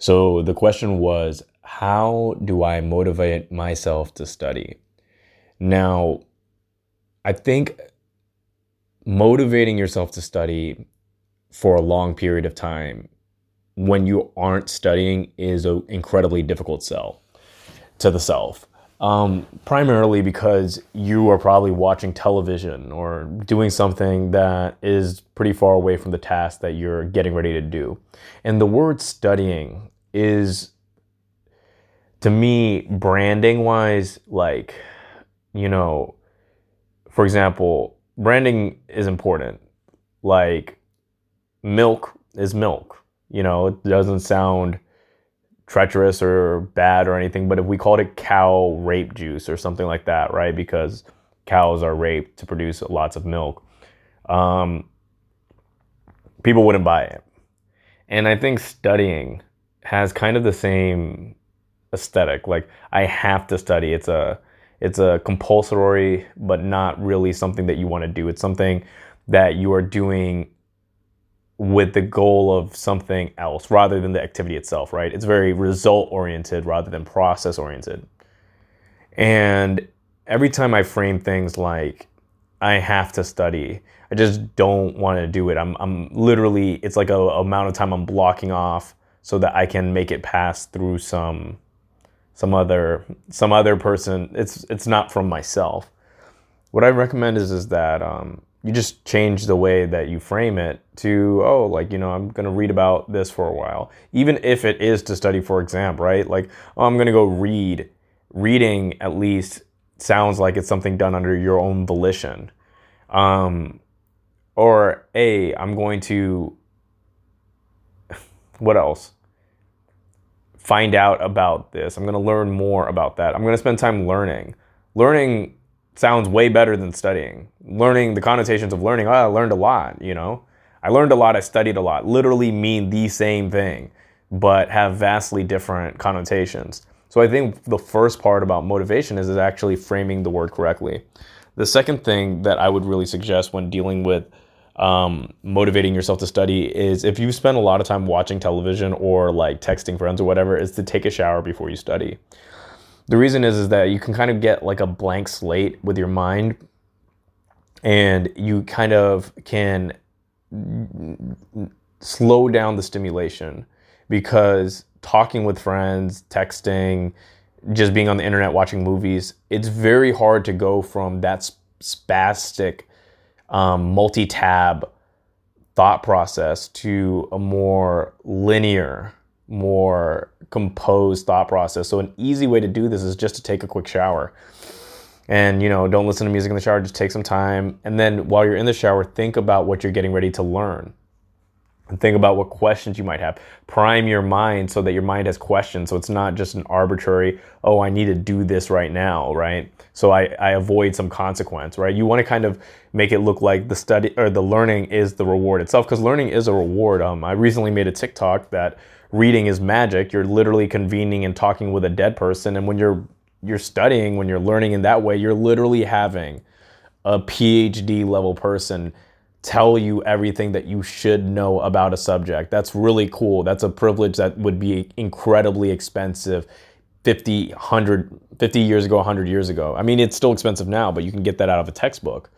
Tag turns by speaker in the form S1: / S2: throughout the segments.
S1: So the question was, how do I motivate myself to study? Now, I think motivating yourself to study for a long period of time when you aren't studying is an incredibly difficult sell to the self. Um, primarily because you are probably watching television or doing something that is pretty far away from the task that you're getting ready to do. And the word studying is, to me, branding wise, like, you know, for example, branding is important. Like, milk is milk. You know, it doesn't sound treacherous or bad or anything, but if we called it cow rape juice or something like that, right? Because cows are raped to produce lots of milk, um, people wouldn't buy it. And I think studying has kind of the same aesthetic. Like I have to study. It's a it's a compulsory, but not really something that you want to do. It's something that you are doing with the goal of something else rather than the activity itself, right? It's very result oriented rather than process oriented. And every time I frame things like I have to study, I just don't want to do it. I'm, I'm literally, it's like a, a amount of time I'm blocking off so that I can make it pass through some some other some other person. It's it's not from myself. What I recommend is is that um, you just change the way that you frame it to oh like you know i'm going to read about this for a while. Even if it is to study for exam right? Like oh, i'm going to go read. Reading at least sounds like it's something done under your own volition. Um, or a i'm going to what else? Find out about this. I'm going to learn more about that. I'm going to spend time learning. Learning sounds way better than studying. Learning the connotations of learning, oh, I learned a lot, you know? I learned a lot, I studied a lot, literally mean the same thing, but have vastly different connotations. So I think the first part about motivation is, is actually framing the word correctly. The second thing that I would really suggest when dealing with um, motivating yourself to study is if you spend a lot of time watching television or like texting friends or whatever, is to take a shower before you study. The reason is is that you can kind of get like a blank slate with your mind and you kind of can slow down the stimulation because talking with friends, texting, just being on the internet watching movies, it's very hard to go from that spastic um, multi-tab thought process to a more linear more composed thought process. So an easy way to do this is just to take a quick shower. And you know, don't listen to music in the shower, just take some time and then while you're in the shower, think about what you're getting ready to learn. And think about what questions you might have. Prime your mind so that your mind has questions. So it's not just an arbitrary, oh, I need to do this right now, right? So I, I avoid some consequence, right? You want to kind of make it look like the study or the learning is the reward itself, because learning is a reward. Um, I recently made a TikTok that reading is magic. You're literally convening and talking with a dead person. And when you're you're studying, when you're learning in that way, you're literally having a PhD level person tell you everything that you should know about a subject. That's really cool. That's a privilege that would be incredibly expensive 50, 100, 50 years ago, 100 years ago. I mean, it's still expensive now, but you can get that out of a textbook.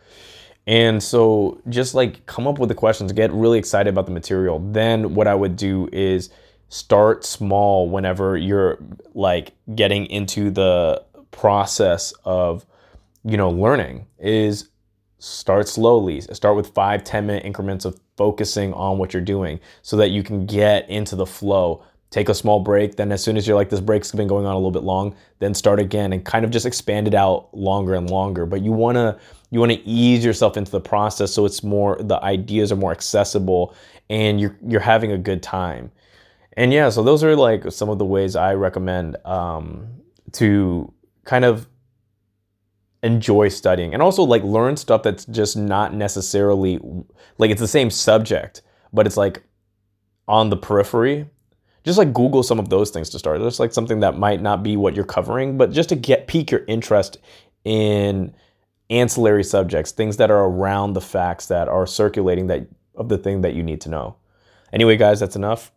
S1: And so just like come up with the questions, get really excited about the material. Then what I would do is start small whenever you're like getting into the process of you know learning is start slowly. Start with five ten minute increments of focusing on what you're doing so that you can get into the flow. Take a small break. Then as soon as you're like this break's been going on a little bit long then start again and kind of just expand it out longer and longer. But you want to you want to ease yourself into the process so it's more the ideas are more accessible and you're you're having a good time. And yeah, so those are like some of the ways I recommend um, to kind of enjoy studying and also like learn stuff that's just not necessarily like it's the same subject, but it's like on the periphery. Just like Google some of those things to start. Just like something that might not be what you're covering, but just to get pique your interest in ancillary subjects, things that are around the facts that are circulating that of the thing that you need to know. Anyway, guys, that's enough.